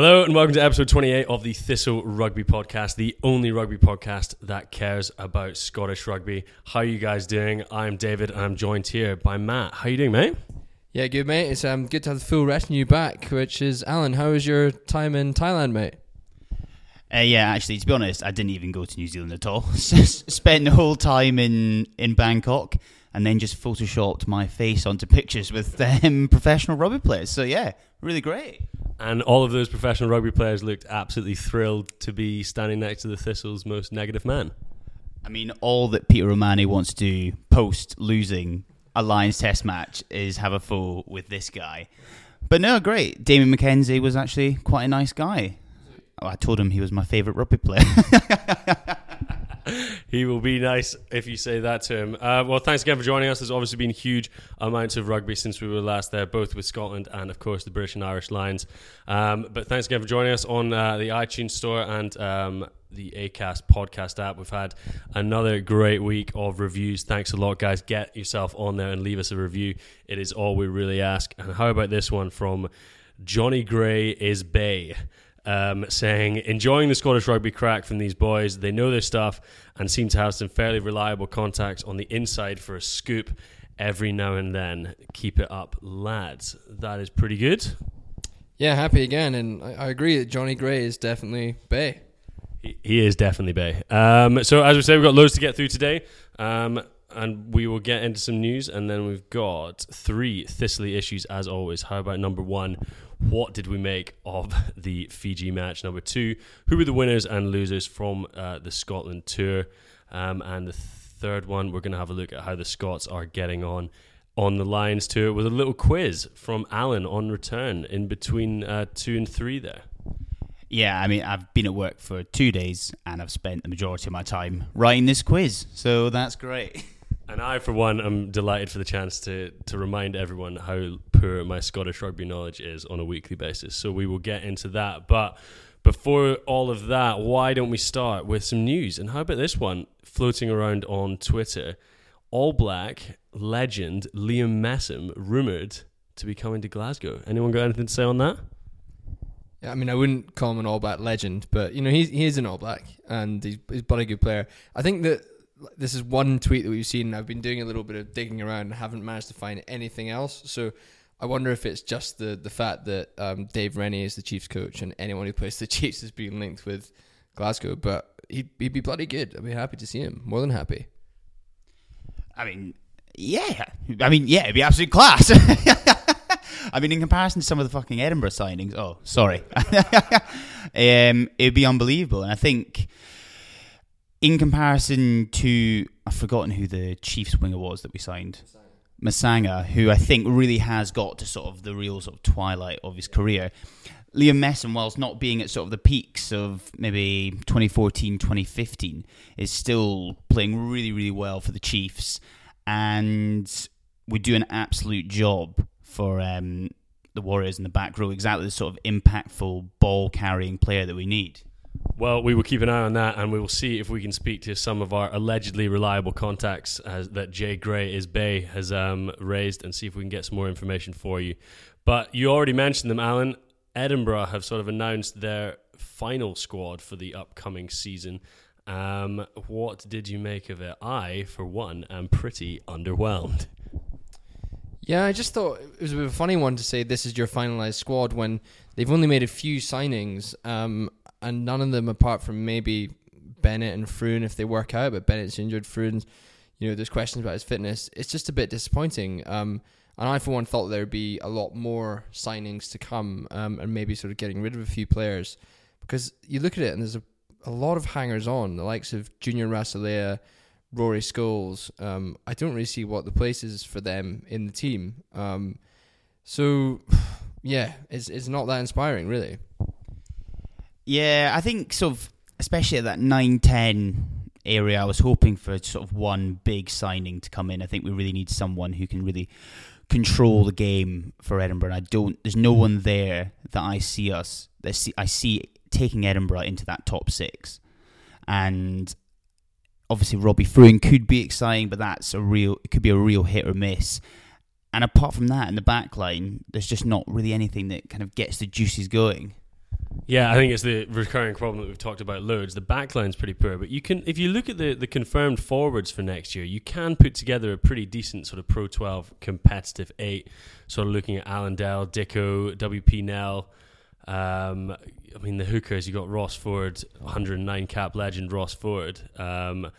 Hello and welcome to episode 28 of the Thistle Rugby Podcast, the only rugby podcast that cares about Scottish rugby. How are you guys doing? I'm David and I'm joined here by Matt. How are you doing, mate? Yeah, good mate. It's um good to have the full retinue back. Which is Alan. How was your time in Thailand, mate? Uh, yeah, actually, to be honest, I didn't even go to New Zealand at all. Spent the whole time in in Bangkok, and then just photoshopped my face onto pictures with um, professional rugby players. So yeah, really great. And all of those professional rugby players looked absolutely thrilled to be standing next to the Thistle's most negative man. I mean, all that Peter Romani wants to do post losing a Lions Test match is have a fool with this guy. But no, great. Damian McKenzie was actually quite a nice guy. Oh, I told him he was my favourite rugby player. he will be nice if you say that to him. Uh, well, thanks again for joining us. There's obviously been huge amounts of rugby since we were last there, both with Scotland and, of course, the British and Irish Lions. Um, but thanks again for joining us on uh, the iTunes Store and um, the ACAST podcast app. We've had another great week of reviews. Thanks a lot, guys. Get yourself on there and leave us a review. It is all we really ask. And how about this one from Johnny Gray is Bay? Um, saying, enjoying the Scottish rugby crack from these boys. They know their stuff and seem to have some fairly reliable contacts on the inside for a scoop every now and then. Keep it up, lads. That is pretty good. Yeah, happy again. And I, I agree that Johnny Gray is definitely Bay. He, he is definitely Bay. Um, so, as we say, we've got loads to get through today. Um, and we will get into some news, and then we've got three Thistly issues as always. How about number one? What did we make of the Fiji match? Number two, who were the winners and losers from uh, the Scotland tour? Um, and the third one, we're going to have a look at how the Scots are getting on on the Lions tour with a little quiz from Alan on return in between uh, two and three there. Yeah, I mean, I've been at work for two days and I've spent the majority of my time writing this quiz, so that's great. And I, for one, am delighted for the chance to to remind everyone how poor my Scottish rugby knowledge is on a weekly basis. So we will get into that. But before all of that, why don't we start with some news? And how about this one floating around on Twitter? All Black legend Liam Messam rumored to be coming to Glasgow. Anyone got anything to say on that? Yeah, I mean, I wouldn't call him an All Black legend, but you know, he's he is an All Black, and he's he's but a good player. I think that this is one tweet that we've seen. I've been doing a little bit of digging around and haven't managed to find anything else. So I wonder if it's just the the fact that um, Dave Rennie is the Chiefs coach and anyone who plays the Chiefs is being linked with Glasgow. But he'd, he'd be bloody good. I'd be happy to see him. More than happy. I mean, yeah. I mean, yeah, it'd be absolute class. I mean, in comparison to some of the fucking Edinburgh signings, oh, sorry, um, it'd be unbelievable. And I think in comparison to I've forgotten who the Chiefs winger was that we signed. Masaga, who I think really has got to sort of the real sort of twilight of his career. Liam Messam, whilst not being at sort of the peaks of maybe 2014, 2015, is still playing really, really well for the Chiefs, and would do an absolute job for um, the Warriors in the back row. Exactly the sort of impactful ball carrying player that we need. Well, we will keep an eye on that, and we will see if we can speak to some of our allegedly reliable contacts as, that Jay Gray is Bay has um, raised, and see if we can get some more information for you. But you already mentioned them, Alan. Edinburgh have sort of announced their final squad for the upcoming season. Um, what did you make of it? I, for one, am pretty underwhelmed. Yeah, I just thought it was a bit of a funny one to say this is your finalized squad when they've only made a few signings, um, and none of them, apart from maybe Bennett and Fruean, if they work out, but Bennett's injured, Fruean's, you know, there's questions about his fitness. It's just a bit disappointing. Um, and I, for one, thought there'd be a lot more signings to come um, and maybe sort of getting rid of a few players. Because you look at it and there's a, a lot of hangers on, the likes of Junior Rasolea, Rory Scholes. Um, I don't really see what the place is for them in the team. Um, so, yeah, it's, it's not that inspiring, really. Yeah, I think sort of, especially at that 9 10 area, I was hoping for sort of one big signing to come in. I think we really need someone who can really control the game for Edinburgh. I don't. There's no one there that I see us. See, I see taking Edinburgh into that top six, and obviously Robbie Fruean could be exciting, but that's a real. It could be a real hit or miss. And apart from that, in the back line, there's just not really anything that kind of gets the juices going. Yeah, I think it's the recurring problem that we've talked about loads. The backline's pretty poor, but you can, if you look at the, the confirmed forwards for next year, you can put together a pretty decent sort of Pro 12 competitive eight. Sort of looking at Allan Dell, Dicko, WP Nel. Um, I mean, the hookers, you got Ross Ford, 109 cap legend Ross Ford. Um,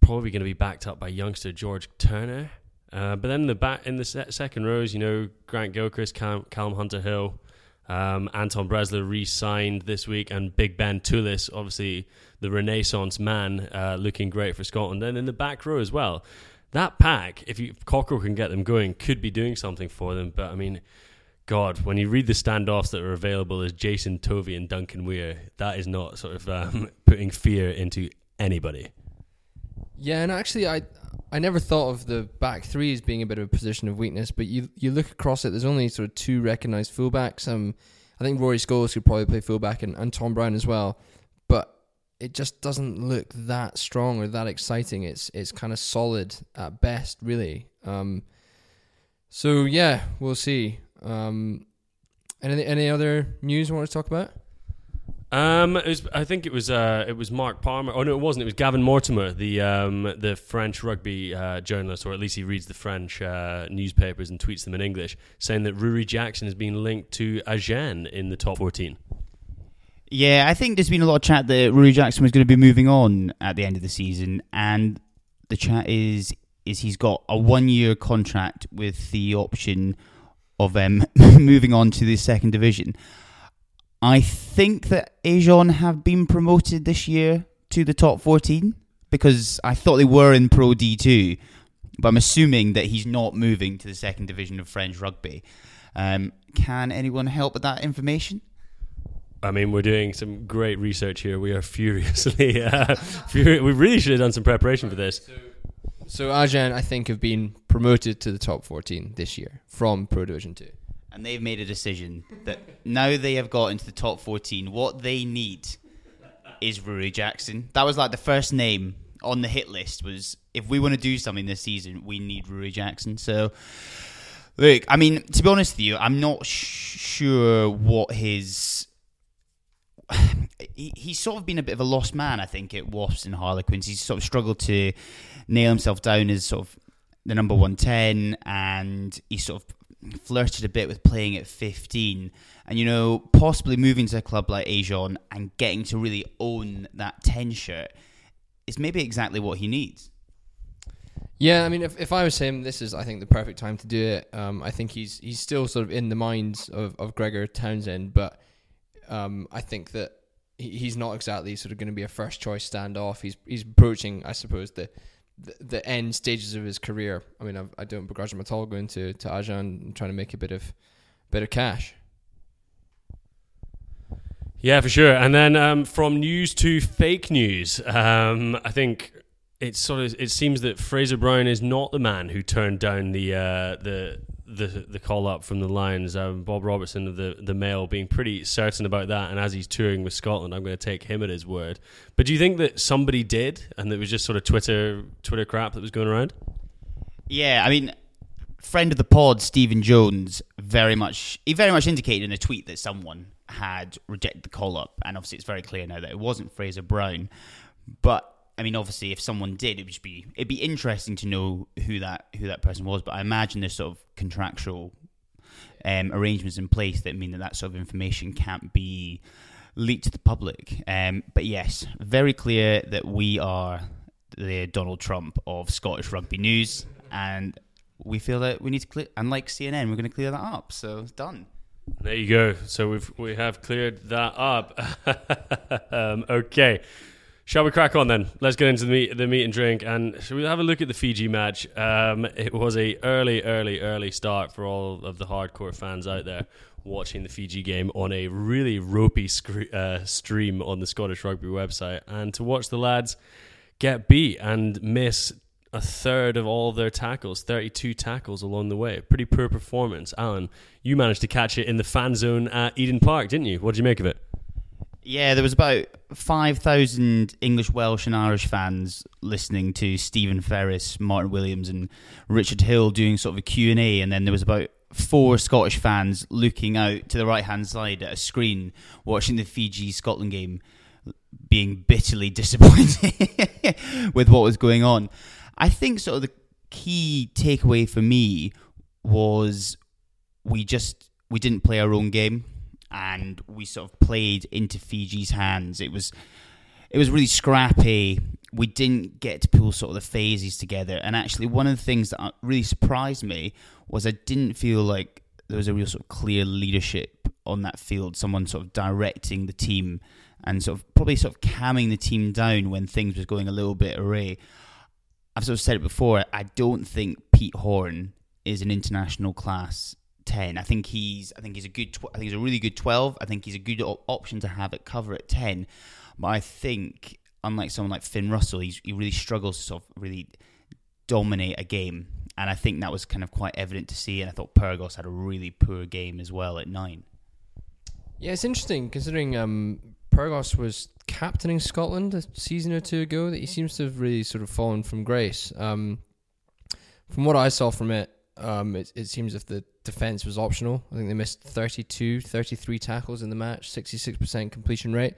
probably going to be backed up by youngster George Turner. Uh, but then in the back in the se- second rows, you know, Grant Gilchrist, Callum Hunter Hill. Um, Anton Bresler re-signed this week, and Big Ben Toolis, obviously the Renaissance man, uh, looking great for Scotland. And in the back row as well, that pack, if you if Cockerill can get them going, could be doing something for them. But I mean, God, when you read the standoffs that are available as Jason Tovey and Duncan Weir, that is not sort of um, putting fear into anybody. Yeah, and actually, I I never thought of the back three as being a bit of a position of weakness, but you you look across it. There's only sort of two recognised fullbacks. Um, I think Rory Scholes could probably play fullback, and, and Tom Brown as well. But it just doesn't look that strong or that exciting. It's it's kind of solid at best, really. Um, so yeah, we'll see. Um, any any other news you want to talk about? Um, it was, I think it was uh, it was Mark Palmer. Oh no, it wasn't. It was Gavin Mortimer, the um, the French rugby uh, journalist, or at least he reads the French uh, newspapers and tweets them in English, saying that Ruaridh Jackson has been linked to Agen in the top fourteen. Yeah, I think there's been a lot of chat that Ruaridh Jackson was going to be moving on at the end of the season, and the chat is is he's got a one year contract with the option of um, moving on to the second division. I think that Agen have been promoted this year to the top 14 because I thought they were in Pro D2, but I'm assuming that he's not moving to the second division of French rugby. Um, can anyone help with that information? I mean, we're doing some great research here. We are furiously, uh, furi- we really should have done some preparation for this. So Agen, I think, have been promoted to the top 14 this year from Pro Division 2. And they've made a decision that now they have got into the top 14, what they need is Ruaridh Jackson. That was like the first name on the hit list was if we want to do something this season, we need Ruaridh Jackson. So, look, I mean, to be honest with you, I'm not sh- sure what his. He, he's sort of been a bit of a lost man, I think, at Wasps and Harlequins. He's sort of struggled to nail himself down as sort of the number 110, and he sort of flirted a bit with playing at 15 and you know possibly moving to a club like Agen and getting to really own that 10 shirt is maybe exactly what he needs Yeah, I mean, if, if I was him, this is I think the perfect time to do it. Um, I think he's he's still sort of in the minds of, of Gregor Townsend, but um, I think that he, he's not exactly sort of going to be a first choice standoff. He's he's approaching, I suppose, the the, end stages of his career. I mean, I, I don't begrudge him at all going to to Agen and trying to make a bit of bit of cash. Yeah, for sure. And then um, from news to fake news, um, I think it's sort of it seems that Fraser Brown is not the man who turned down the uh, the the the call up from the Lions. Um, Bob Robertson of the the Mail being pretty certain about that, and as he's touring with Scotland, I'm going to take him at his word. But do you think that somebody did, and it was just sort of Twitter Twitter crap that was going around? Yeah, I mean, friend of the pod, Stephen Jones, very much he very much indicated in a tweet that someone had rejected the call up, and obviously it's very clear now that it wasn't Fraser Brown. But I mean, obviously, if someone did, it would be it'd be interesting to know who that who that person was. But I imagine there's sort of contractual um, arrangements in place that mean that that sort of information can't be leaked to the public. Um, but yes, very clear that we are the Donald Trump of Scottish rugby news, and we feel that we need to clear. Unlike CNN, we're going to clear that up. So done. There you go. So we've we have cleared that up. um, okay. Shall we crack on then? Let's get into the meat, the meat and drink, and shall we have a look at the Fiji match? Um, it was a early, early, early start for all of the hardcore fans out there watching the Fiji game on a really ropey scre- uh, stream on the Scottish Rugby website, and to watch the lads get beat and miss a third of all their tackles, 32 tackles along the way. Pretty poor performance. Alan, you managed to catch it in the fan zone at Eden Park, didn't you? What did you make of it? Yeah, there was about 5,000 English, Welsh, and Irish fans listening to Stephen Ferris, Martyn Williams, and Richard Hill doing sort of a Q&A, and then there was about four Scottish fans looking out to the right-hand side at a screen watching the Fiji-Scotland game, being bitterly disappointed with what was going on. I think sort of the key takeaway for me was we just we didn't play our own game and we sort of played into Fiji's hands. It was it was really scrappy. We didn't get to pull sort of the phases together. And actually, one of the things that uh, really surprised me was I didn't feel like there was a real sort of clear leadership on that field. Someone sort of directing the team and sort of probably sort of calming the team down when things was going a little bit array. I've sort of said it before. I don't think Pete Horne is an international class ten. I think he's I think he's a good tw- I think he's a really good twelve. I think he's a good op- option to have at cover at ten. But I think unlike someone like Finn Russell, he's, he really struggles to sort of really dominate a game, and I think that was kind of quite evident to see. And I thought Pyrgos had a really poor game as well at nine. Yeah, it's interesting considering um, Pyrgos was captaining Scotland a season or two ago. That he seems to have really sort of fallen from grace. Um, from what I saw from it, um, it, it seems if the defense was optional. I think they missed 32, 33 tackles in the match, 66% completion rate.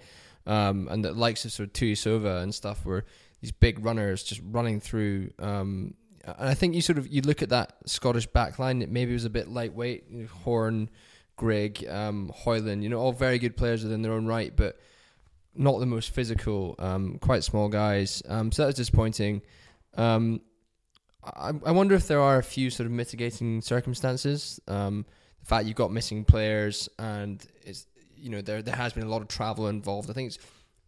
Um, and the likes of sort of Tuisova and stuff were these big runners just running through. Um, and I think you sort of you look at that Scottish backline. It maybe was a bit lightweight. You know, Horne, Grigg, um, Hoyland. You know, all very good players within their own right, but not the most physical. Um, quite small guys. Um, so that was disappointing. Um, I, I wonder if there are a few sort of mitigating circumstances. Um, the fact you've got missing players and it's you know there there has been a lot of travel involved. I think it's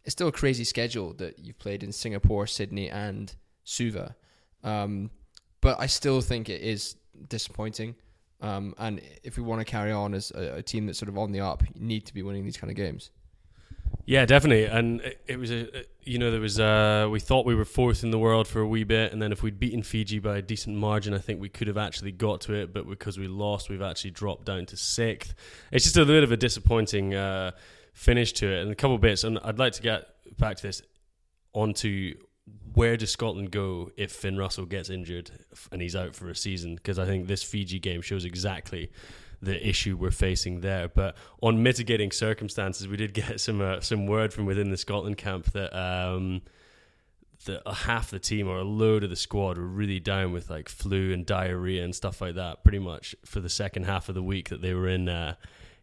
it's still a crazy schedule that you've played in Singapore, Sydney, and Suva. Um, but I still think it is disappointing. Um, and if we want to carry on as a, a, team that's sort of on the up, you need to be winning these kind of games. Yeah, definitely. And it, it was a, you know, there was uh, we thought we were fourth in the world for a wee bit, and then if we'd beaten Fiji by a decent margin, I think we could have actually got to it. But because we lost, we've actually dropped down to sixth. It's just a bit of a disappointing uh, finish to it, and a couple bits. And I'd like to get back to this onto where does Scotland go if Finn Russell gets injured and he's out for a season? Because I think this Fiji game shows exactly the issue we're facing there. But on mitigating circumstances, we did get some uh, some word from within the Scotland camp that um, that half the team or a load of the squad were really down with like flu and diarrhea and stuff like that. Pretty much for the second half of the week that they were in. Uh,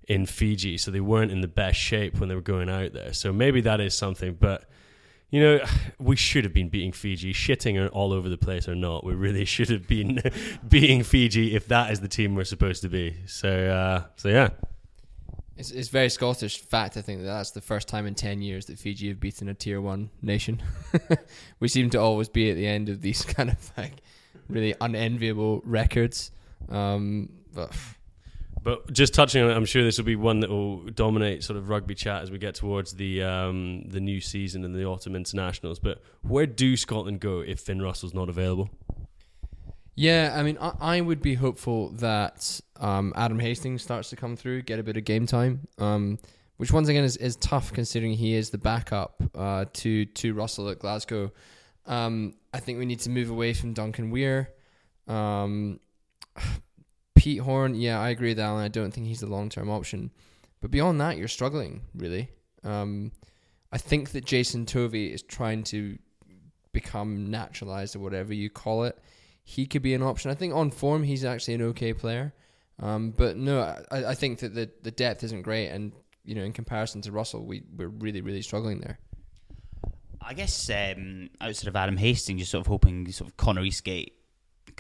in Fiji, so they weren't in the best shape when they were going out there. So maybe that is something, but you know, we should have been beating Fiji, shitting all over the place or not. We really should have been beating Fiji if that is the team we're supposed to be. So, uh, so yeah. It's, it's very Scottish fact, I think, that that's the first time in 10 years that Fiji have beaten a tier one nation. we seem to always be at the end of these kind of like really unenviable records. Um, but But just touching on it, I'm sure this will be one that will dominate sort of rugby chat as we get towards the um, the new season and the autumn internationals. But where do Scotland go if Finn Russell's not available? Yeah, I mean, I, I would be hopeful that um, Adam Hastings starts to come through, get a bit of game time, um, which once again is, is tough considering he is the backup uh, to to Russell at Glasgow. Um, I think we need to move away from Duncan Weir. Pete Horne, yeah, I agree with Alan. I don't think he's the long term option. But beyond that, you're struggling, really. Um, I think that Jason Tovey is trying to become naturalized or whatever you call it. He could be an option. I think on form, he's actually an okay player. Um, but no, I, I think that the, the depth isn't great. And, you know, in comparison to Russell, we, we're really, really struggling there. I guess um, outside of Adam Hastings, you're sort of hoping sort of Connor Eastgate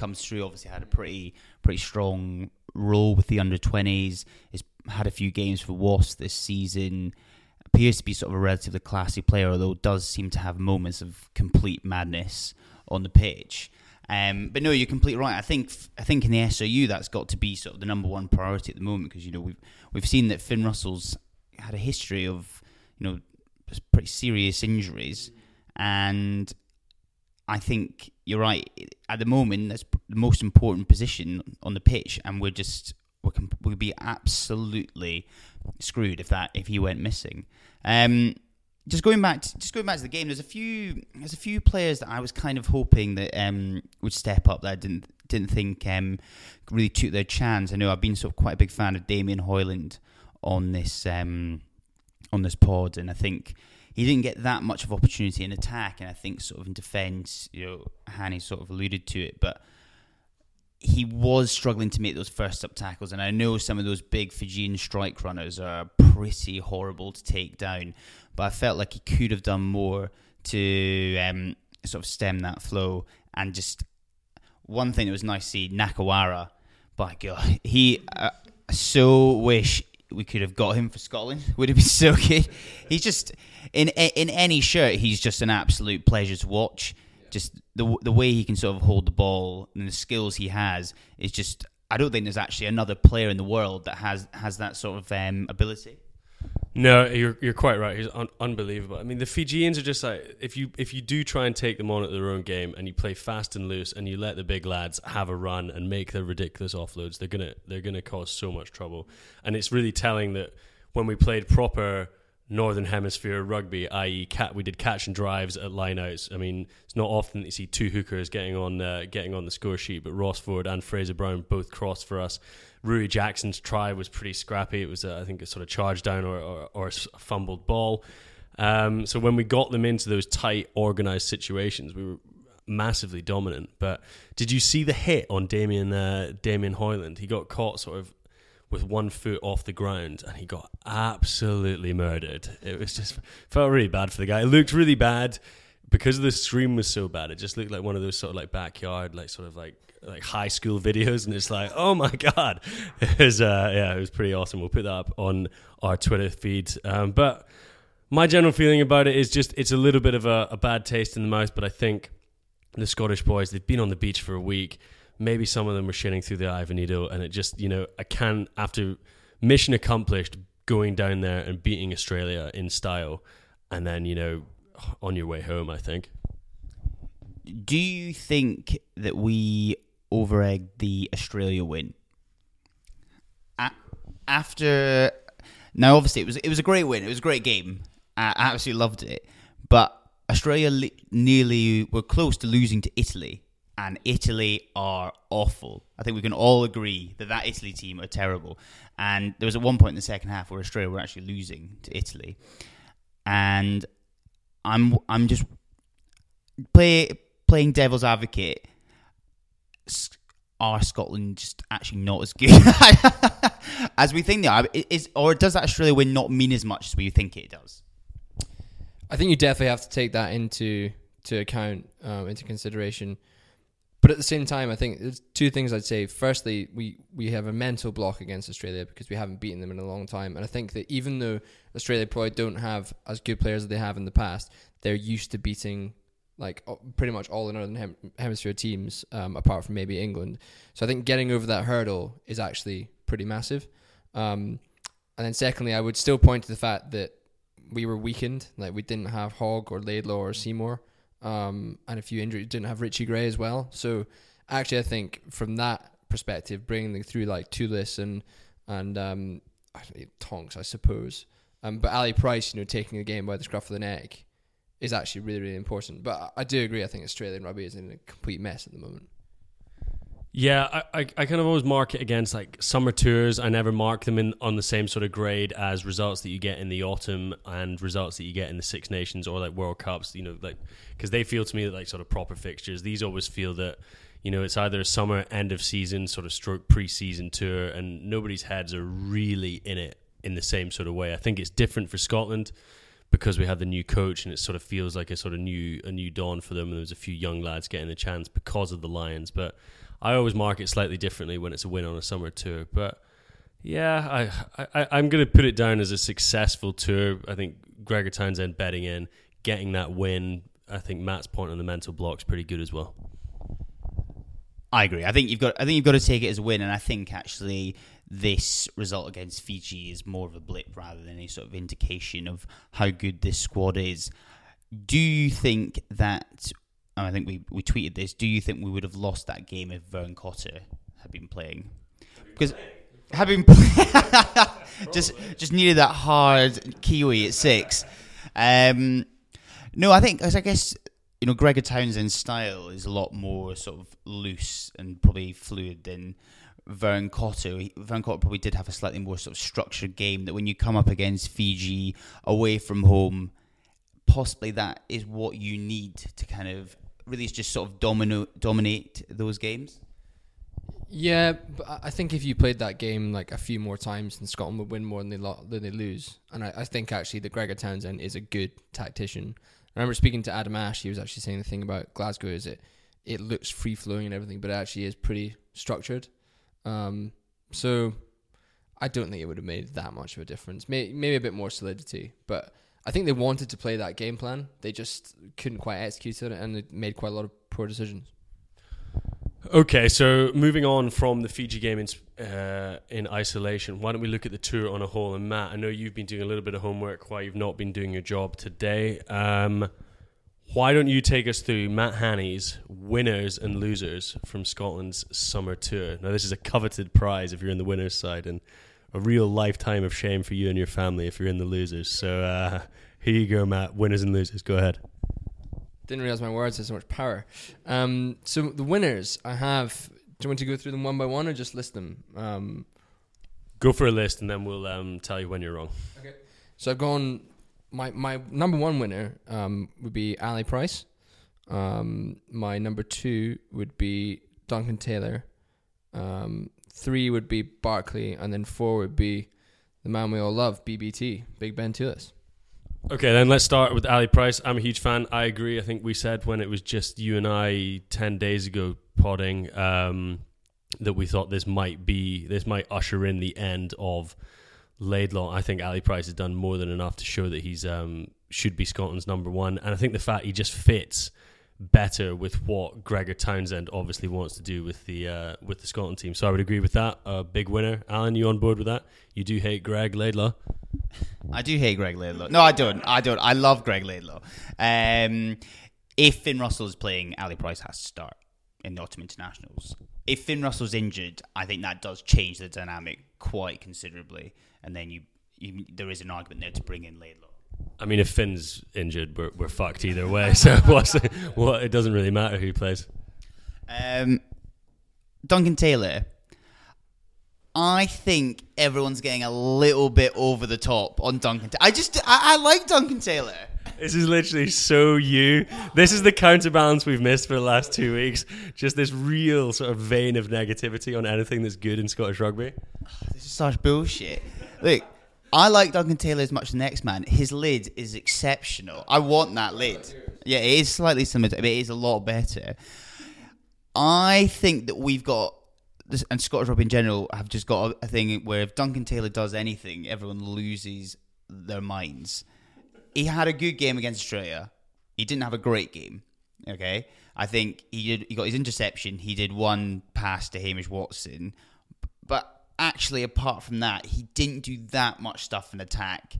comes through. Obviously, had a pretty pretty strong role with the under twenties. Has had a few games for Wasps this season. Appears to be sort of a relatively classy player, although does seem to have moments of complete madness on the pitch. Um, but no, you're completely right. I think I think in the SOU that's got to be sort of the number one priority at the moment because you know we've we've seen that Finn Russell's had a history of you know pretty serious injuries, and I think you're right. At the moment, that's the most important position on the pitch, and we're just we we'd be absolutely screwed if that if he went missing. Um, just going back, to, just going back to the game. There's a few, there's a few players that I was kind of hoping that um, would step up that I didn't didn't think um, really took their chance. I know I've been sort of quite a big fan of Damien Hoyland on this um, on this pod, and I think he didn't get that much of opportunity in attack, and I think sort of in defence, you know, Hanny sort of alluded to it, but he was struggling to make those first up tackles, and I know some of those big Fijian strike runners are pretty horrible to take down, but I felt like he could have done more to um, sort of stem that flow, and just one thing that was nice to see Nakarawa, by God, he. Uh, so wish we could have got him for Scotland. Would have been so good. He's just in in any shirt. He's just an absolute pleasure to watch. Just the the way he can sort of hold the ball and the skills he has is just. I don't think there's actually another player in the world that has has that sort of um, ability. No, you're you're quite right. He's un- unbelievable. I mean, the Fijians are just like if you if you do try and take them on at their own game and you play fast and loose and you let the big lads have a run and make their ridiculous offloads, they're gonna they're gonna cause so much trouble. And it's really telling that when we played proper Northern Hemisphere rugby, i.e., cat, we did catch and drives at lineouts. I mean, it's not often that you see two hookers getting on uh, getting on the score sheet, but Ross Ford and Fraser Brown both crossed for us. Ruaridh Jackson's try was pretty scrappy. It was, uh, I think, a sort of charge down or, or, or a fumbled ball. Um, so when we got them into those tight, organized situations, we were massively dominant. But did you see the hit on Damien uh, Damien Hoyland? He got caught sort of with one foot off the ground and he got absolutely murdered. It was just felt really bad for the guy. It looked really bad because the stream was so bad. It just looked like one of those sort of like backyard, like sort of like like high school videos, and it's like, oh my god, it was uh, yeah, it was pretty awesome. We'll put that up on our Twitter feed. Um, but my general feeling about it is just it's a little bit of a, a bad taste in the mouth. But I think the Scottish boys they've been on the beach for a week maybe some of them were shitting through the eye of a needle, and it just you know I can after mission accomplished, going down there and beating Australia in style, and then you know on your way home, I think. Do you think that we overegged the Australia win? After now, obviously it was it was a great win. It was a great game. I absolutely loved it, but Australia li- nearly were close to losing to Italy and Italy are awful. I think we can all agree that that Italy team are terrible. And there was at one point in the second half where Australia were actually losing to Italy, and I'm I'm just play playing devil's advocate. Are Scotland just actually not as good as we think they are? Is or does that Australia win not mean as much as we think it does? I think you definitely have to take that into to account, um, into consideration. But at the same time, I think there's two things I'd say. Firstly, we, we have a mental block against Australia because we haven't beaten them in a long time. And I think that even though Australia probably don't have as good players as they have in the past, they're used to beating like pretty much all the northern hem- hemisphere teams, um, apart from maybe England. So I think getting over that hurdle is actually pretty massive. Um, and then secondly, I would still point to the fact that we were weakened. Like we didn't have Hogg or Laidlaw or Seymour, um, and a few injuries. Didn't have Richie Gray as well. So actually, I think from that perspective, bringing them through like Toolis and and um, Tonks, I suppose. Um, but Ali Price, you know, taking the game by the scruff of the neck is actually really, really important. But I do agree. I think Australian rugby is in a complete mess at the moment. Yeah, I, I, I kind of always mark it against like summer tours. I never mark them in on the same sort of grade as results that you get in the autumn and results that you get in the Six Nations or like World Cups. You know, like because they feel to me that like sort of proper fixtures. These always feel that you know it's either a summer end of season sort of stroke pre-season tour, and nobody's heads are really in it in the same sort of way. I think it's different for Scotland because we have the new coach and it sort of feels like a sort of new a new dawn for them and there's a few young lads getting the chance because of the Lions but I always mark it slightly differently when it's a win on a summer tour but yeah I, I I'm going to put it down as a successful tour I think Gregor Townsend betting in getting that win I think Matt's point on the mental block's pretty good as well I agree. I think you've got. I think you've got to take it as a win, and I think actually this result against Fiji is more of a blip rather than any sort of indication of how good this squad is. Do you think that? And I think we we tweeted this. Do you think we would have lost that game if Vern Cotter had been playing? Because having just just needed that hard Kiwi at six. Um, no, I think as I guess you know Gregor Townsend's style is a lot more sort of loose and probably fluid than Vern Cotter. Vern Cotter probably did have a slightly more sort of structured game that when you come up against Fiji away from home, possibly that is what you need to kind of really just sort of domino dominate those games. Yeah, but I- think if you played that game like a few more times, then Scotland would win more than they lo- than they lose. And I, I think actually that Gregor Townsend is a good tactician. I remember speaking to Adam Ashe. He was actually saying the thing about Glasgow is it it looks free flowing and everything, but it actually is pretty structured. Um, so I don't think it would have made that much of a difference. May, maybe a bit more solidity, but I think they wanted to play that game plan. They just couldn't quite execute it, and they made quite a lot of poor decisions. Okay, so moving on from the Fiji game in, uh, in isolation, why don't we look at the tour on a whole? And Matt, I know you've been doing a little bit of homework while you've not been doing your job today. Um, why don't you take us through Matt Haney's winners and losers from Scotland's summer tour? Now, this is a coveted prize if you're in the winners' side, and a real lifetime of shame for you and your family if you're in the losers. So uh, here you go, Matt. Winners and losers. Go ahead. Didn't realize my words had so much power. Um, so the winners, I have. Do you want to go through them one by one or just list them? Um, Go for a list, and then we'll um, tell you when you're wrong. Okay. So I've gone. My my number one winner um, would be Ali Price. Um, my number two would be Duncan Taylor. Um, three would be Barclay, and then four would be the man we all love, BBT, Big Ben Toolis. Okay, then let's start with Ali Price. I'm a huge fan. I agree. I think we said when it was just you and I ten days ago podding um, that we thought this might be this might usher in the end of Laidlaw. I think Ali Price has done more than enough to show that he's um, should be Scotland's number one, and I think the fact he just fits better with what Gregor Townsend obviously wants to do with the uh, with the Scotland team. So I would agree with that. A big winner, Alan. You on board with that? You do hate Greg Laidlaw. I do hate Greg Laidlaw. No, I don't. I don't. I love Greg Laidlaw. Um, if Finn Russell is playing, Ali Price has to start in the autumn internationals. If Finn Russell's injured, I think that does change the dynamic quite considerably. And then you, you there is an argument there to bring in Laidlaw. I mean, if Finn's injured, we're, we're fucked either way. So what's what? It doesn't really matter who plays. Um, Duncan Taylor. I think everyone's getting a little bit over the top on Duncan. I just, I, I like Duncan Taylor. This is literally so you. This is the counterbalance we've missed for the last two weeks. Just this real sort of vein of negativity on anything that's good in Scottish rugby. This is such bullshit. Look, I like Duncan Taylor as much as the next man. His lid is exceptional. I want that lid. Yeah, it is slightly similar, but it is a lot better. I think that we've got, this, and Scottish rugby in general have just got a, a thing where if Duncan Taylor does anything, everyone loses their minds. He had a good game against Australia. He didn't have a great game. Okay, I think he did. He got his interception. He did one pass to Hamish Watson, but actually, apart from that, he didn't do that much stuff in attack.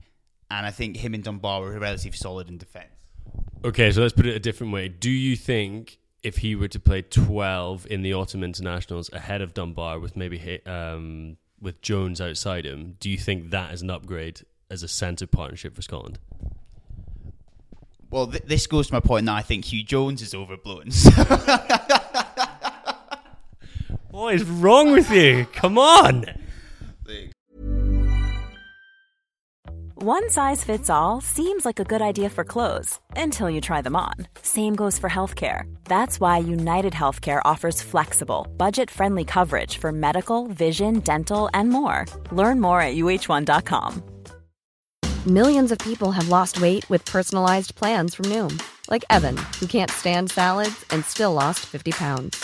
And I think him and Dunbar were relatively solid in defence. Okay, so let's put it a different way. Do you think if he were to play 12 in the autumn internationals ahead of Dunbar with maybe um, with Jones outside him, do you think that is an upgrade as a centre partnership for Scotland? Well, th- this goes to my point that I think Huw Jones is overblown. what is wrong with you? Come on. One size fits all seems like a good idea for clothes until you try them on. Same goes for healthcare. That's why United Healthcare offers flexible, budget friendly coverage for medical, vision, dental, and more. Learn more at uh1.com. Millions of people have lost weight with personalized plans from Noom, like Evan, who can't stand salads and still lost 50 pounds.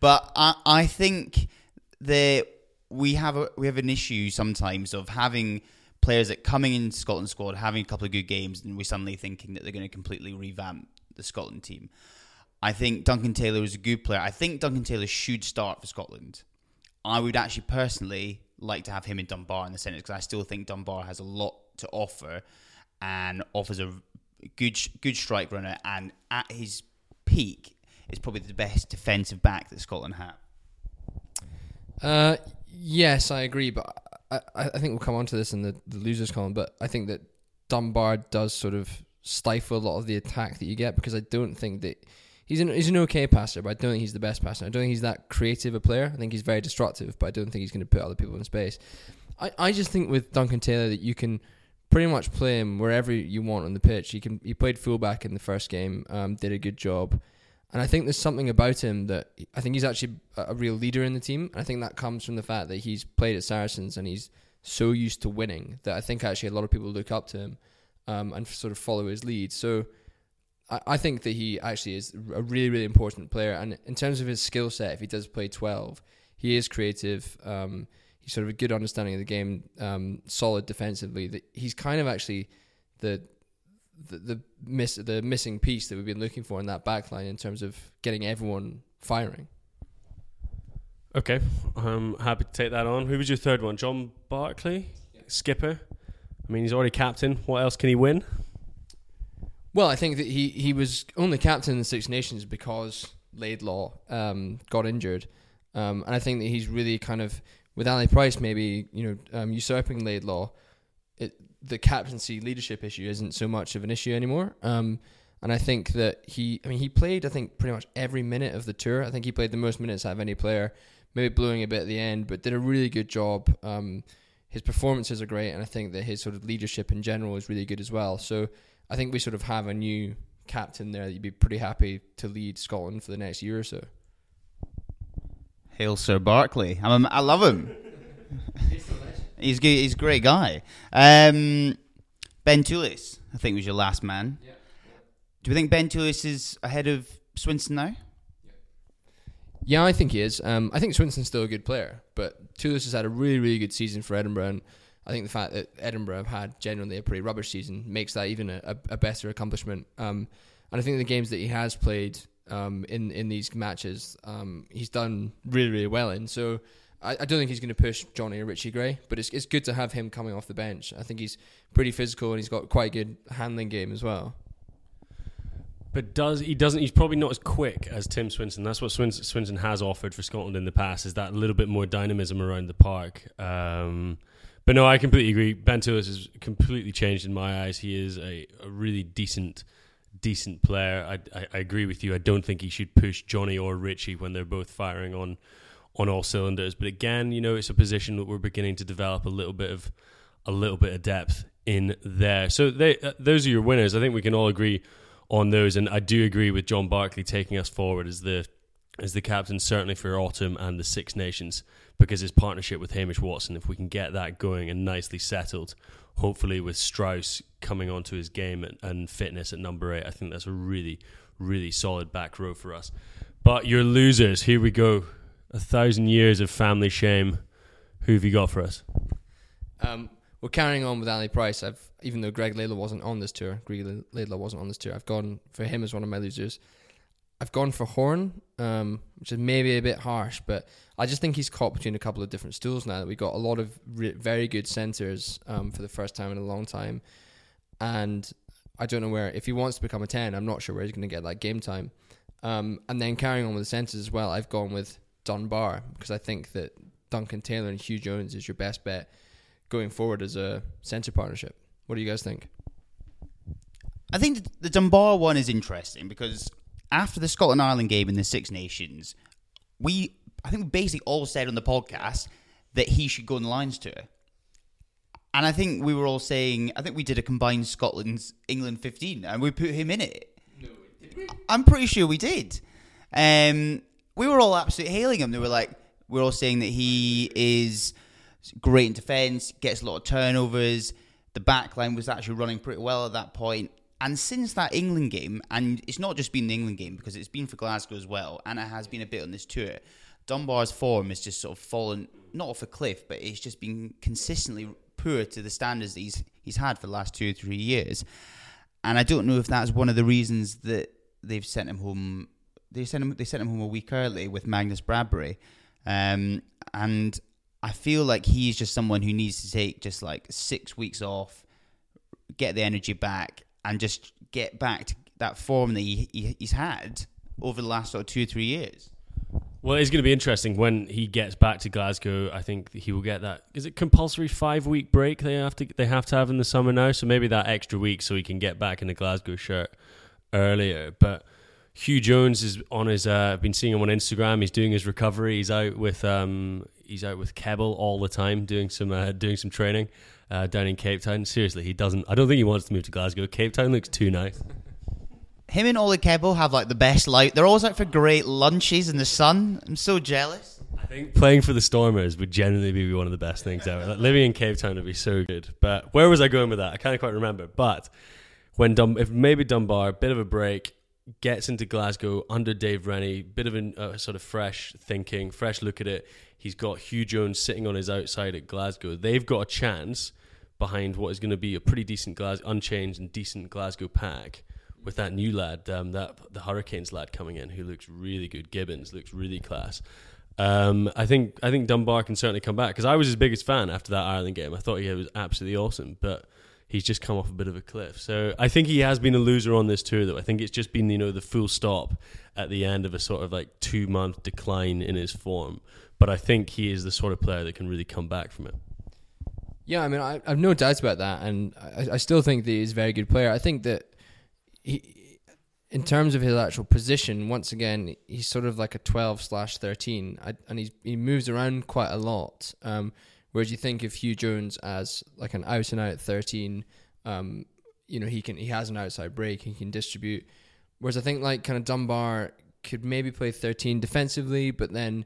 but I, I think that we have a, we have an issue sometimes of having players that coming in Scotland squad having a couple of good games and we're suddenly thinking that they're going to completely revamp the Scotland team. I think Duncan Taylor is a good player. I think Duncan Taylor should start for Scotland. I would actually personally like to have him in Dunbar in the centre because I still think Dunbar has a lot to offer and offers a good good strike runner and at his peak is probably the best defensive back that Scotland have. Uh, yes, I agree, but I, I think we'll come on to this in the, the losers column. But I think that Dunbar does sort of stifle a lot of the attack that you get because I don't think that he's an he's an okay passer, but I don't think he's the best passer. I don't think he's that creative a player. I think he's very destructive, but I don't think he's going to put other people in space. I, I just think with Duncan Taylor that you can pretty much play him wherever you want on the pitch. He can he played fullback in the first game, um, did a good job, and I think there's something about him that I think he's actually a real leader in the team. And I think that comes from the fact that he's played at Saracens and he's so used to winning that I think actually a lot of people look up to him um, and sort of follow his lead. So. I, I think that he actually is a really, really important player. And in terms of his skill set, if he does play 12, he is creative. Um, he's sort of a good understanding of the game, um, solid defensively. That he's kind of actually the the the miss the missing piece that we've been looking for in that backline in terms of getting everyone firing. Okay, I'm happy to take that on. Who was your third one? John Barclay, skipper. I mean, he's already captain. What else can he win? Well, I think that he, he was only captain in the Six Nations because Laidlaw um, got injured, um, and I think that he's really kind of with Ali Price maybe you know um, usurping Laidlaw, it, the captaincy leadership issue isn't so much of an issue anymore. Um, and I think that he, I mean, he played I think pretty much every minute of the tour. I think he played the most minutes out of any player, maybe blowing a bit at the end, but did a really good job. Um, his performances are great, and I think that his sort of leadership in general is really good as well. So I think we sort of have a new captain there that you'd be pretty happy to lead Scotland for the next year or so. Hail Sir Barclay. I'm, I love him. He's good, he's a great guy. Um, ben Toolis, I think was your last man. Yeah. Do we think Ben Toolis is ahead of Swinson now? Yeah, I think he is. Um, I think Swinson's still a good player, but Toolis has had a really, really good season for Edinburgh. And I think the fact that Edinburgh have had generally a pretty rubbish season makes that even a, a, a better accomplishment. Um, and I think the games that he has played um, in in these matches, um, he's done really really well in. So I, I don't think he's going to push Johnny or Richie Gray, but it's it's good to have him coming off the bench. I think he's pretty physical and he's got quite a good handling game as well. But does he doesn't? He's probably not as quick as Tim Swinson. That's what Swinson, Swinson has offered for Scotland in the past. Is that little bit more dynamism around the park? Um, but no, I completely agree. Ben has completely changed in my eyes. He is a, a really decent decent player. I, I, I, agree with you. I don't think he should push Johnny or Richie when they're both firing on on all cylinders. But again, you know, it's a position that we're beginning to develop a little bit of a little bit of depth in there. So they, uh, those are your winners. I think we can all agree on those. And I do agree with John Barclay taking us forward as the as the captain, certainly for autumn and the Six Nations, because his partnership with Hamish Watson, if we can get that going and nicely settled, hopefully with Strauss coming onto his game and, and fitness at number eight, I think that's a really, really solid back row for us. But your losers, here we go. A thousand years of family shame. Who have you got for us? Um, we're carrying on with Ali Price. I've even though Greig Laidlaw wasn't on this tour, Greig Laidlaw wasn't on this tour. I've gone for him as one of my losers. I've gone for Horne, um, which is maybe a bit harsh, but I just think he's caught between a couple of different stools now. That we got a lot of re- very good centers um, for the first time in a long time, and I don't know where. If he wants to become a ten, I'm not sure where he's going to get that game time. Um, and then carrying on with the centers as well, I've gone with Dunbar because I think that Duncan Taylor and Huw Jones is your best bet going forward as a center partnership. What do you guys think? I think the Dunbar one is interesting because after the Scotland Ireland game in the Six Nations, we I think we basically all said on the podcast that he should go on the Lions tour. And I think we were all saying I think we did a combined Scotland's England fifteen and we put him in it. No, did we? I'm pretty sure we did. Um, we were all absolutely hailing him. They were like, we're all saying that he is great in defence, gets a lot of turnovers. The back line was actually running pretty well at that point. And since that England game, and it's not just been the England game because it's been for Glasgow as well, and it has been a bit on this tour, Dunbar's form has just sort of fallen, not off a cliff, but it's just been consistently poor to the standards that he's, he's had for the last two or three years. And I don't know if that's one of the reasons that they've sent him home. They sent him. They sent him home a week early with Magnus Bradbury, um, and I feel like he's just someone who needs to take just like six weeks off, get the energy back, and just get back to that form that he, he he's had over the last sort of two or three years. Well, it's going to be interesting when he gets back to Glasgow. I think he will get that. Is it compulsory five week break they have to they have to have in the summer now? So maybe that extra week so he can get back in the Glasgow shirt earlier. But Huw Jones is on his. Uh, I've been seeing him on Instagram. He's doing his recovery. He's out with um, he's out with Kebble all the time, doing some uh, doing some training uh, down in Cape Town. Seriously, he doesn't. I don't think he wants to move to Glasgow. Cape Town looks too nice. Him and Oli Kebble have like the best light. They're always out for great lunches in the sun. I'm so jealous. I think playing for the Stormers would generally be one of the best things ever. Like, living in Cape Town would be so good. But where was I going with that? I can't quite remember. But when Dun- if maybe Dunbar, a bit of a break, gets into Glasgow under Dave Rennie, bit of a uh, sort of fresh thinking, fresh look at it. He's got Huw Jones sitting on his outside at Glasgow. They've got a chance behind what is going to be a pretty decent Glas- unchanged and decent Glasgow pack with that new lad, um, that the Hurricanes lad coming in, who looks really good. Gibbins looks really class. Um, I think I think Dunbar can certainly come back because I was his biggest fan after that Ireland game. I thought he was absolutely awesome, but he's just come off a bit of a cliff. So I think he has been a loser on this tour, though. I think it's just been you know the full stop at the end of a sort of like two month decline in his form. But I think he is the sort of player that can really come back from it. Yeah, I mean, I, have no doubts about that, and I, I still think that he's a very good player. I think that he, in terms of his actual position, once again, he's sort of like a twelve slash thirteen, and he's he moves around quite a lot. Um, whereas you think of Huw Jones as like an out and out thirteen, um, you know, he can he has an outside break, he can distribute. Whereas I think like kind of Dunbar could maybe play thirteen defensively, but then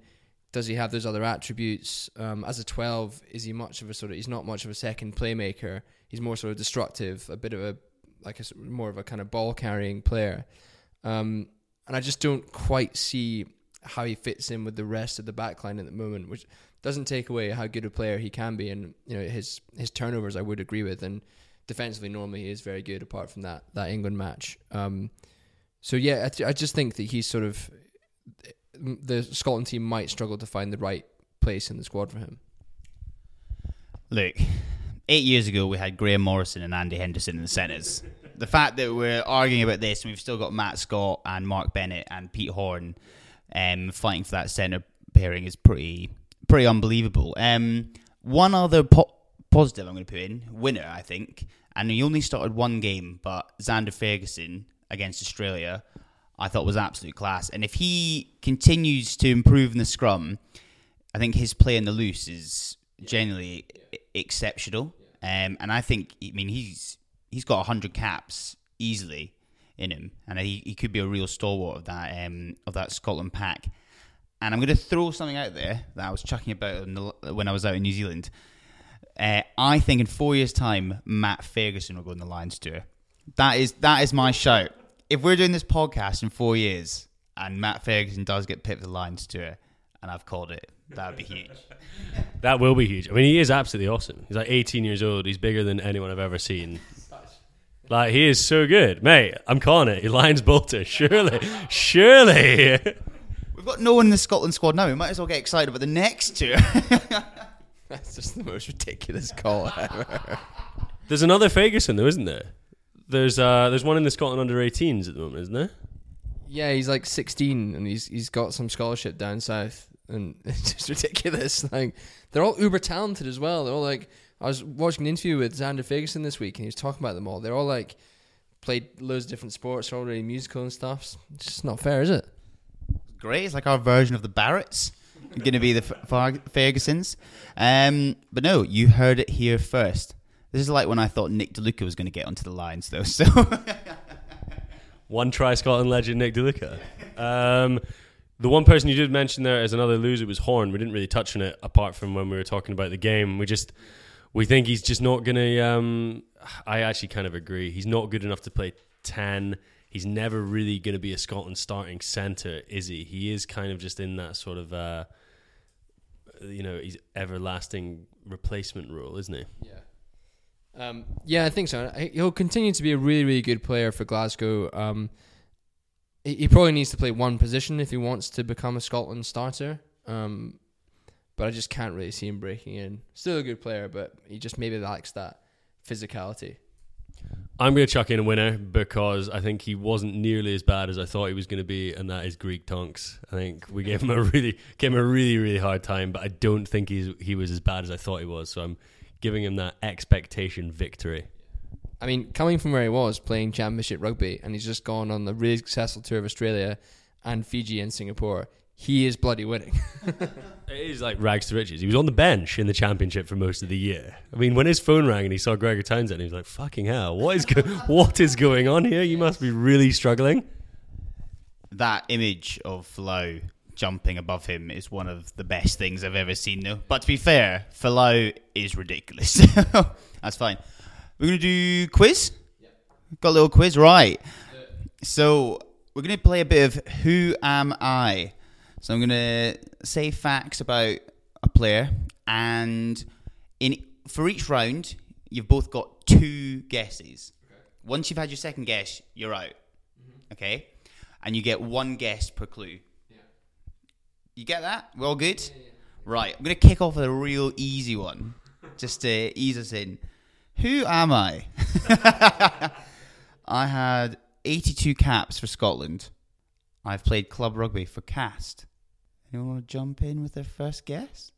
does he have those other attributes? Um, as a 12, is he much of a sort of, he's not much of a second playmaker. He's more sort of destructive, a bit of a, like a, more of a kind of ball carrying player. Um, and I just don't quite see how he fits in with the rest of the backline at the moment, which doesn't take away how good a player he can be. And, you know, his, his turnovers I would agree with. And defensively, normally he is very good apart from that, that England match. Um, so yeah, I, th- I just think that he's sort of, the Scotland team might struggle to find the right place in the squad for him. Look, eight years ago we had Graeme Morrison and Andy Henderson in the centres. the fact that we're arguing about this and we've still got Matt Scott and Mark Bennett and Pete Horne um, fighting for that centre pairing is pretty pretty unbelievable. Um, one other po- positive I'm going to put in winner, I think, and he only started one game, but Zander Fagerson against Australia I thought was absolute class. And if he continues to improve in the scrum, I think his play in the loose is generally yeah. exceptional. Um, and I think, I mean, he's he's got hundred caps easily in him, and he, he could be a real stalwart of that um, of that Scotland pack. And I'm going to throw something out there that I was chucking about the, when I was out in New Zealand. Uh, I think in four years' time, Matt Fagerson will go on the Lions tour. That is that is my shout. If we're doing this podcast in four years and Matt Fagerson does get picked for the Lions tour, and I've called it, that would be huge. That will be huge. I mean, he is absolutely awesome. He's like 18 years old. He's bigger than anyone I've ever seen. Like he is so good, mate. I'm calling it. He Lions bolter. Surely, surely. We've got no one in the Scotland squad now. We might as well get excited about the next two. That's just the most ridiculous call ever. There's another Fagerson though, isn't there? There's uh, there's one in the Scotland under 18s at the moment, isn't there? Yeah, he's like 16 and he's he's got some scholarship down south, and it's just ridiculous. Like they're all uber talented as well. They're all like I was watching an interview with Zander Fagerson this week, and he was talking about them all. They're all like played loads of different sports, they're all really musical and stuff. It's just not fair, is it? Great. It's like our version of the Barretts. Going to be the Fer- Fagersons. Um, but no, you heard it here first. This is like when I thought Nick De Luca was going to get onto the Lions, though. So One try Scotland legend Nick De Luca. Um, the one person you did mention there as another loser was Horne. We didn't really touch on it apart from when we were talking about the game. We just we think he's just not gonna. Um, I actually kind of agree. He's not good enough to play ten. He's never really going to be a Scotland starting centre, is he? He is kind of just in that sort of, uh, you know, he's everlasting replacement role, isn't he? Yeah. Um, yeah, I think so. He'll continue to be a really, really good player for Glasgow. Um, he, probably needs to play one position if he wants to become a Scotland starter. Um, but I just can't really see him breaking in. Still a good player, but he just maybe lacks that physicality. I'm going to chuck in a winner because I think he wasn't nearly as bad as I thought he was going to be, and that is Greig Tonks. I think we gave him a really gave him a really really hard time, but I don't think he's he was as bad as I thought he was. So I'm giving him that expectation victory. I mean, coming from where he was playing championship rugby, and he's just gone on the really successful tour of Australia and Fiji and Singapore, he is bloody winning. It is like rags to riches. He was on the bench in the championship for most of the year. I mean, when his phone rang and he saw Gregor Townsend, he was like, "Fucking hell, what is go- what is going on here? You must be really struggling." that image of Flo jumping above him is one of the best things I've ever seen, though. But to be fair, Flo is ridiculous. That's fine. We're going to do quiz? Got a little quiz? Right. So we're going to play a bit of Who Am I? So I'm going to say facts about a player, and in for each round, you've both got two guesses. Once you've had your second guess, you're out. Mm-hmm. Okay? And you get one guess per clue. Yeah. You get that? We're all good? Right. I'm going to kick off with a real easy one just to ease us in. Who am I? I had 82 caps for Scotland. I've played club rugby for Castres. Anyone want to jump in with their first guess?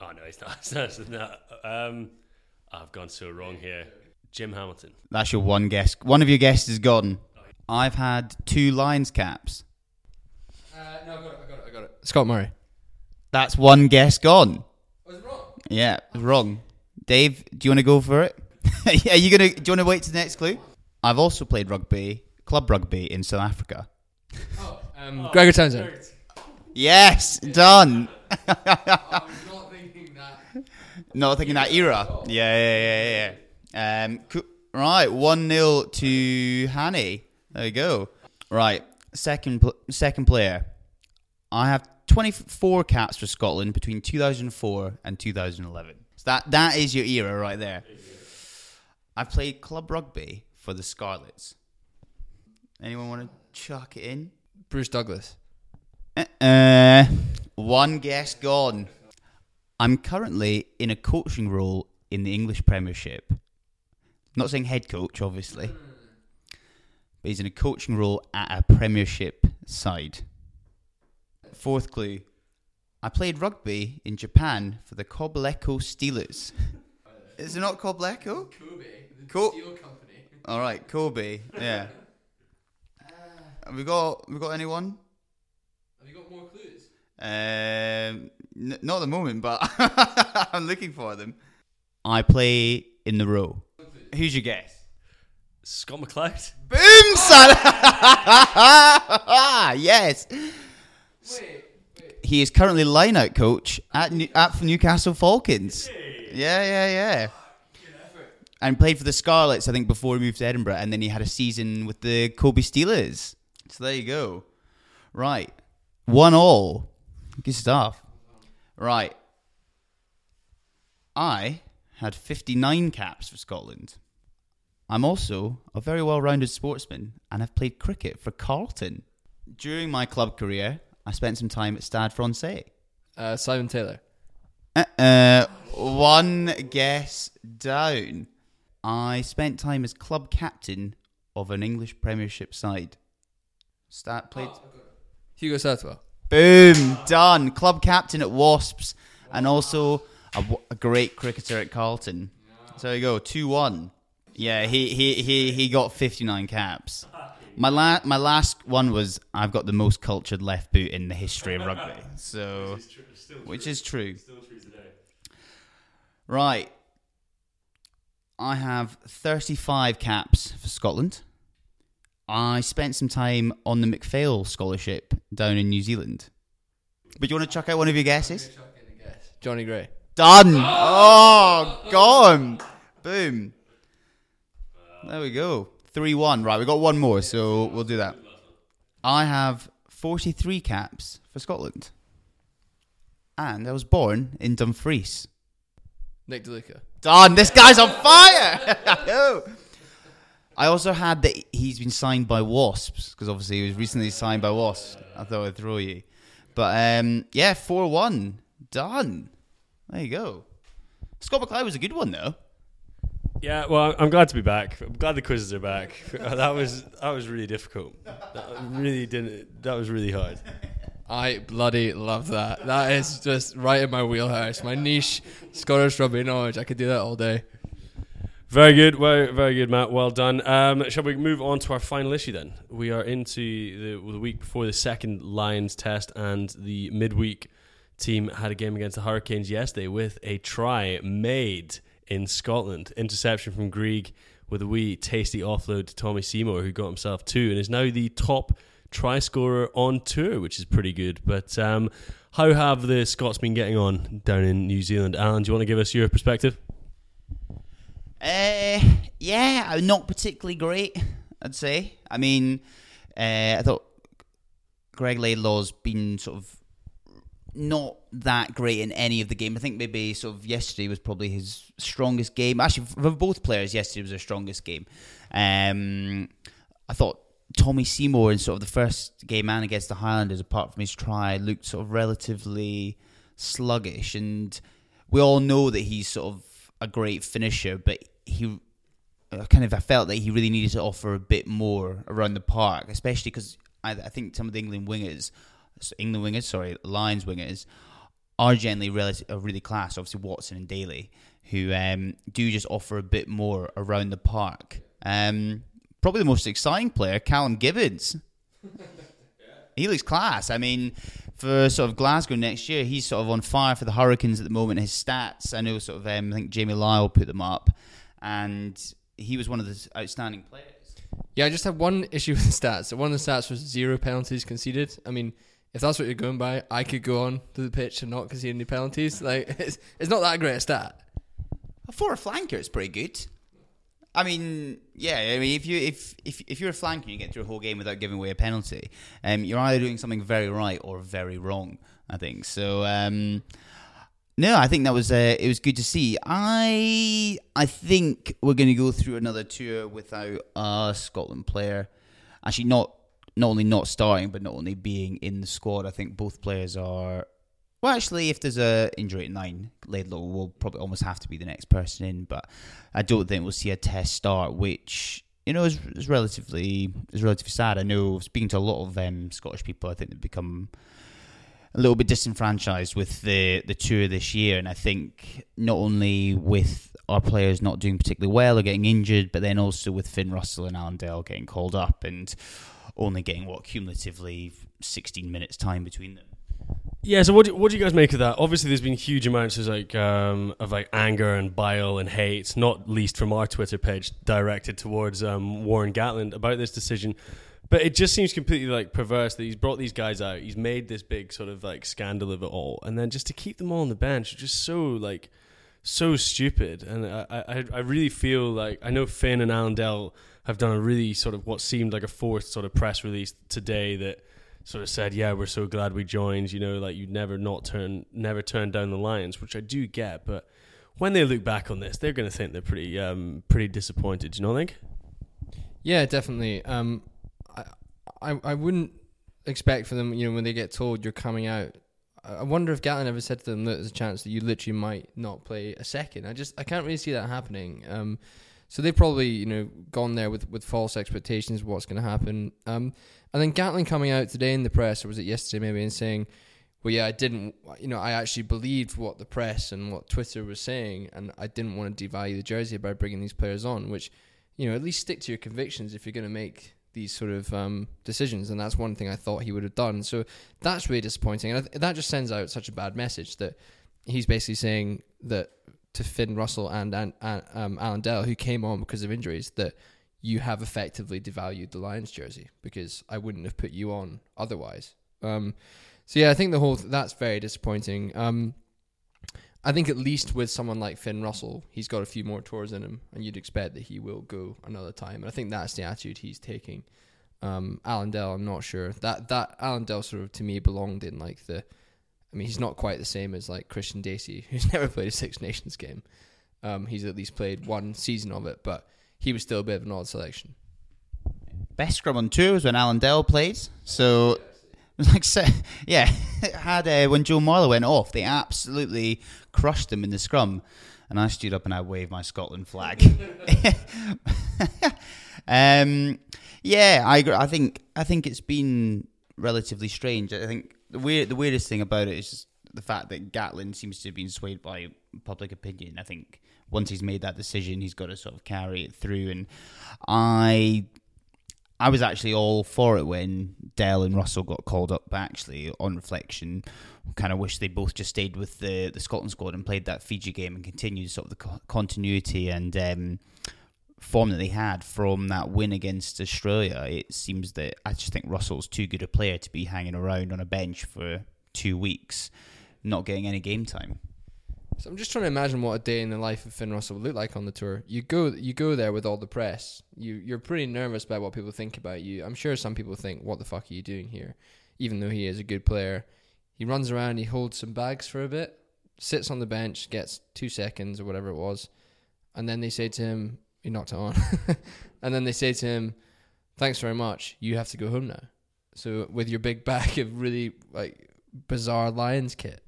Oh no, it's not. It's not, it's not. Um, I've gone so wrong here. Jim Hamilton. That's your one guess. One of your guesses is gone. I've had two Lions caps. Uh, no, I got it. I got it. I got it. Scott Murray. That's one guess gone. Was it wrong? Yeah, wrong. Dave, do you want to go for it? yeah, you gonna? Do you want to wait to the next clue? I've also played rugby, club rugby in South Africa. Um, Gregor Townsend. Yes, done. not thinking that. Not thinking that era. Yeah, yeah, yeah, yeah. Um, coo- right, one 0 to Hanny. There you go. Right, second pl- second player. I have 24 caps for Scotland between 2004 and 2011. So that that is your era right there. I've played club rugby for the Scarlets. Anyone want to chuck it in? Bruce Douglas. Uh, one guess gone. I'm currently in a coaching role in the English Premiership. Not saying head coach, obviously, but he's in a coaching role at a Premiership side. Fourth clue. I played rugby in Japan for the Kobelco Steelers. Is it not Kobelco? Kobe. The Co- steel company. All right, Kobe. Yeah. Have we got we got anyone? Have you got more clues? Um, n- not at the moment, but I'm looking for them. I play in the row. Who's your guess? Scott MacLeod. Boom, son! yes. He is currently line-out coach at New- at Newcastle Falcons. Yeah, yeah, yeah. And played for the Scarlets, I think, before he moved to Edinburgh, and then he had a season with the Kobe Steelers. So there you go. Right, one all. Good stuff. Right. I had 59 caps for Scotland. I'm also a very well rounded sportsman and have played cricket for Carlton. During my club career, I spent some time at Stade Francais. Uh, Simon Taylor. Uh, uh, one guess down. I spent time as club captain of an English Premiership side. Stat played. Ah, Hugo Southwell. Boom, done. Club captain at Wasps, and also a great cricketer at Carlton. So there you go, two one. Yeah, he he he he got fifty nine caps. My la- my last one was I've got the most cultured left boot in the history of rugby. So, which is true. Still true today. Right. I have 35 caps for Scotland. I spent some time on the McPhail scholarship down in New Zealand. But you want to chuck out one of your guesses? Jonny Gray. Done. Oh, gone. Boom. There we go. 3 1. Right, we got one more, so we'll do that. I have 43 caps for Scotland. And I was born in Dumfries. Nick De Luca. Done. This guy's on fire. I also had that he's been signed by Wasps because obviously he was recently signed by Wasps. I thought I'd throw you, but um, yeah, four one done. There you go. Scott MacLeod was a good one though. Yeah, well, I'm glad to be back. I'm glad the quizzes are back. That was that was really difficult. That really didn't. That was really hard. I bloody love that. That is just right in my wheelhouse. My niche Scottish rugby knowledge. I could do that all day. Very good, very, very good, Matt. Well done. Um, shall we move on to our final issue then? We are into the, the week before the second Lions test, and the midweek team had a game against the Hurricanes yesterday with a try made in Scotland. Interception from Greig with a wee tasty offload to Tommy Seymour, who got himself two and is now the top try scorer on tour, which is pretty good. But um, how have the Scots been getting on down in New Zealand? Alan, do you want to give us your perspective? Uh, yeah, not particularly great. I'd say. I mean, uh, I thought Greig Laidlaw's been sort of not that great in any of the game. I think maybe sort of yesterday was probably his strongest game. Actually, for both players, yesterday was their strongest game. Um, I thought Tommy Seymour in sort of the first game man against the Highlanders, apart from his try, looked sort of relatively sluggish. And we all know that he's sort of a great finisher, but he uh, kind of I felt that he really needed to offer a bit more around the park, especially because I, I think some of the England wingers, England wingers, sorry, Lions wingers, are generally relative, are really class. Obviously, Watson and Daly, who um, do just offer a bit more around the park. Um, probably the most exciting player, Callum Gibbins. he looks class. I mean, for sort of Glasgow next year, he's sort of on fire for the Hurricanes at the moment. His stats, I know, sort of, um, I think Jamie Lyall put them up, and he was one of the outstanding players. Yeah, I just have one issue with the stats. One of the stats was zero penalties conceded. I mean, if that's what you're going by, I could go on to the pitch and not concede any penalties. Like, it's, it's not that great a stat. For a flanker, it's pretty good. I mean, yeah. I mean, if you if if if you're a flanker, and you get through a whole game without giving away a penalty. Um, you're either doing something very right or very wrong. I think so. Um, no, I think that was uh, it was good to see. I I think we're going to go through another tour without a Scotland player. Actually, not not only not starting, but not only being in the squad. I think both players are. Well, actually, if there's a injury at nine, Laidlaw will probably almost have to be the next person in. But I don't think we'll see a test start, which you know is, is relatively is relatively sad. I know speaking to a lot of um, Scottish people, I think they've become a little bit disenfranchised with the the tour this year, and I think not only with our players not doing particularly well or getting injured, but then also with Finn Russell and Allan Dell getting called up and only getting what cumulatively 16 minutes time between them. Yeah, so what do, what do you guys make of that? Obviously, there's been huge amounts of like um, of like anger and bile and hate, not least from our Twitter page directed towards um, Warren Gatland about this decision. But it just seems completely like perverse that he's brought these guys out. He's made this big sort of like scandal of it all, and then just to keep them all on the bench, just so like so stupid. And I, I, I really feel like I know Finn and Allan Dell have done a really sort of what seemed like a forced sort of press release today that sort of said, "Yeah, we're so glad we joined." You know, like you'd never not turn, never turn down the Lions, which I do get. But when they look back on this, they're going to think they're pretty, um, pretty disappointed. Do you not think? Yeah, definitely. Um, I, I, I wouldn't expect for them, you know, when they get told you're coming out. I wonder if Gatland ever said to them that there's a chance that you literally might not play a second. I just I can't really see that happening. Um, so they've probably you know gone there with, with false expectations of what's going to happen. Um, and then Gatland coming out today in the press, or was it yesterday maybe, and saying, "Well, yeah, I didn't. You know, I actually believed what the press and what Twitter was saying, and I didn't want to devalue the jersey by bringing these players on. Which, you know, at least stick to your convictions if you're going to make these sort of um, decisions, and that's one thing I thought he would have done. So that's really disappointing, and th- that just sends out such a bad message that he's basically saying that to Finn Russell and, and, and um, Allan Dell, who came on because of injuries, that you have effectively devalued the Lions jersey because I wouldn't have put you on otherwise. Um, so yeah, I think the whole th- that's very disappointing. Um, I think at least with someone like Finn Russell, he's got a few more tours in him, and you'd expect that he will go another time. And I think that's the attitude he's taking. Um, Allan Dell, I'm not sure that that Allan Dell sort of to me belonged in like the. I mean, he's not quite the same as like Kristian Dacey, who's never played a Six Nations game. Um, he's at least played one season of it, but he was still a bit of an odd selection. Best scrum on tour was when Allan Dell played. So, like, yeah, had uh, when Joe Marler went off, they absolutely crushed him in the scrum, and I stood up and I waved my Scotland flag. um, yeah, I. I think I think it's been relatively strange. I think the weird the weirdest thing about it is just the fact that Gatland seems to have been swayed by public opinion. I think once he's made that decision, he's got to sort of carry it through. And I, I was actually all for it when Dell and Russell got called up. But actually, on reflection, kind of wish they both just stayed with the the Scotland squad and played that Fiji game and continued sort of the co- continuity and. Um, form that they had from that win against Australia, it seems that I just think Russell's too good a player to be hanging around on a bench for two weeks, not getting any game time. So I'm just trying to imagine what a day in the life of Finn Russell would look like on the tour. You go, you go there with all the press. You, you're pretty nervous about what people think about you. I'm sure some people think, "What the fuck are you doing here?" Even though he is a good player, he runs around, he holds some bags for a bit, sits on the bench, gets two seconds or whatever it was, and then they say to him, "You knocked it on," and then they say to him, "Thanks very much. You have to go home now." So with your big bag of really like bizarre Lions kit.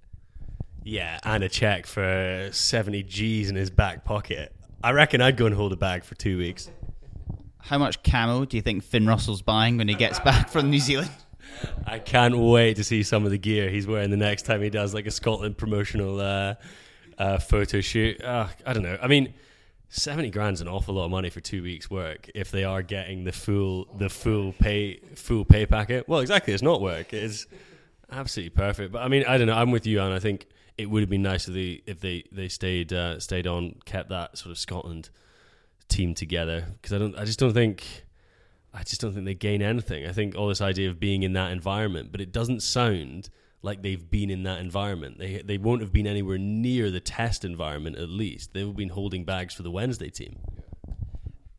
Yeah, and a check for 70 G's in his back pocket. I reckon I'd go and hold a bag for two weeks. How much camo do you think Finn Russell's buying when he gets back from New Zealand? I can't wait to see some of the gear he's wearing the next time he does like a Scotland promotional uh, uh, photo shoot. Uh, I don't know. I mean, seventy grand's an awful lot of money for two weeks' work if they are getting the full the full pay full pay packet. Well, exactly, it's not work. It's absolutely perfect. But I mean, I don't know. I'm with you, and I think it would have been nice if they if they they stayed uh, stayed on, kept that sort of Scotland team together because I don't. I just don't think. I just don't think they gain anything. I think all this idea of being in that environment, but it doesn't sound like they've been in that environment. They they won't have been anywhere near the test environment. At least they've been holding bags for the Wednesday team.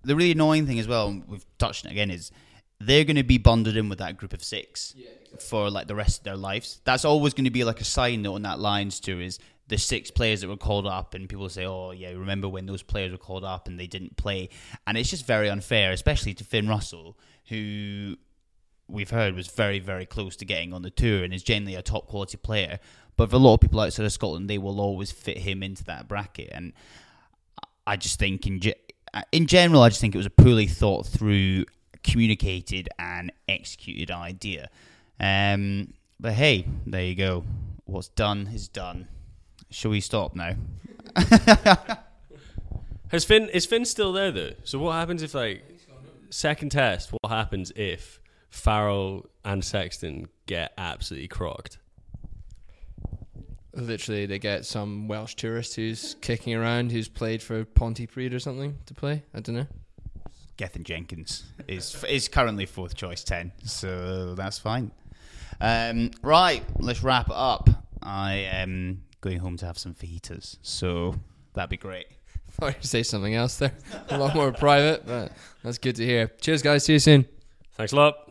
The really annoying thing as well, we've touched on it again, is they're going to be bonded in with that group of six for like the rest of their lives. That's always going to be like a side note on that Lions tour is the six players that were called up, and people say, "Oh yeah, remember when those players were called up and they didn't play?" And it's just very unfair, especially to Finn Russell, who we've heard was very very close to getting on the tour and is generally a top quality player. But for a lot of people outside of Scotland, they will always fit him into that bracket, and I just think in ge- in general, I just think it was a poorly thought through, communicated, and executed idea. Um, but hey, there you go. What's done is done. Shall we stop now? Has Finn is Finn still there though? So what happens if like second test? What happens if Farrell and Sexton get absolutely crocked? literally they get some Welsh tourist who's kicking around who's played for Pontypridd or something to play. I don't know. Gethin Jenkins is is currently fourth choice ten, so that's fine. Um, right, let's wrap it up. I am going home to have some fajitas, so that'd be great. thought you say something else there. A lot more private, but that's good to hear. Cheers, guys. See you soon. Thanks a lot.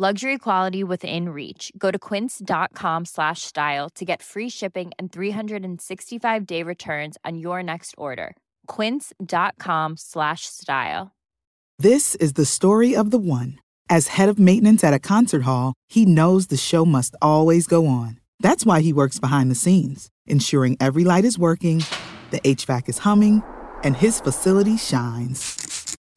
Luxury quality within reach. Go to quince.com slash style to get free shipping and 365 day returns on your next order. Quince.com slash style. This is the story of the one. As head of maintenance at a concert hall, he knows the show must always go on. That's why he works behind the scenes, ensuring every light is working, the HVAC is humming, and his facility shines.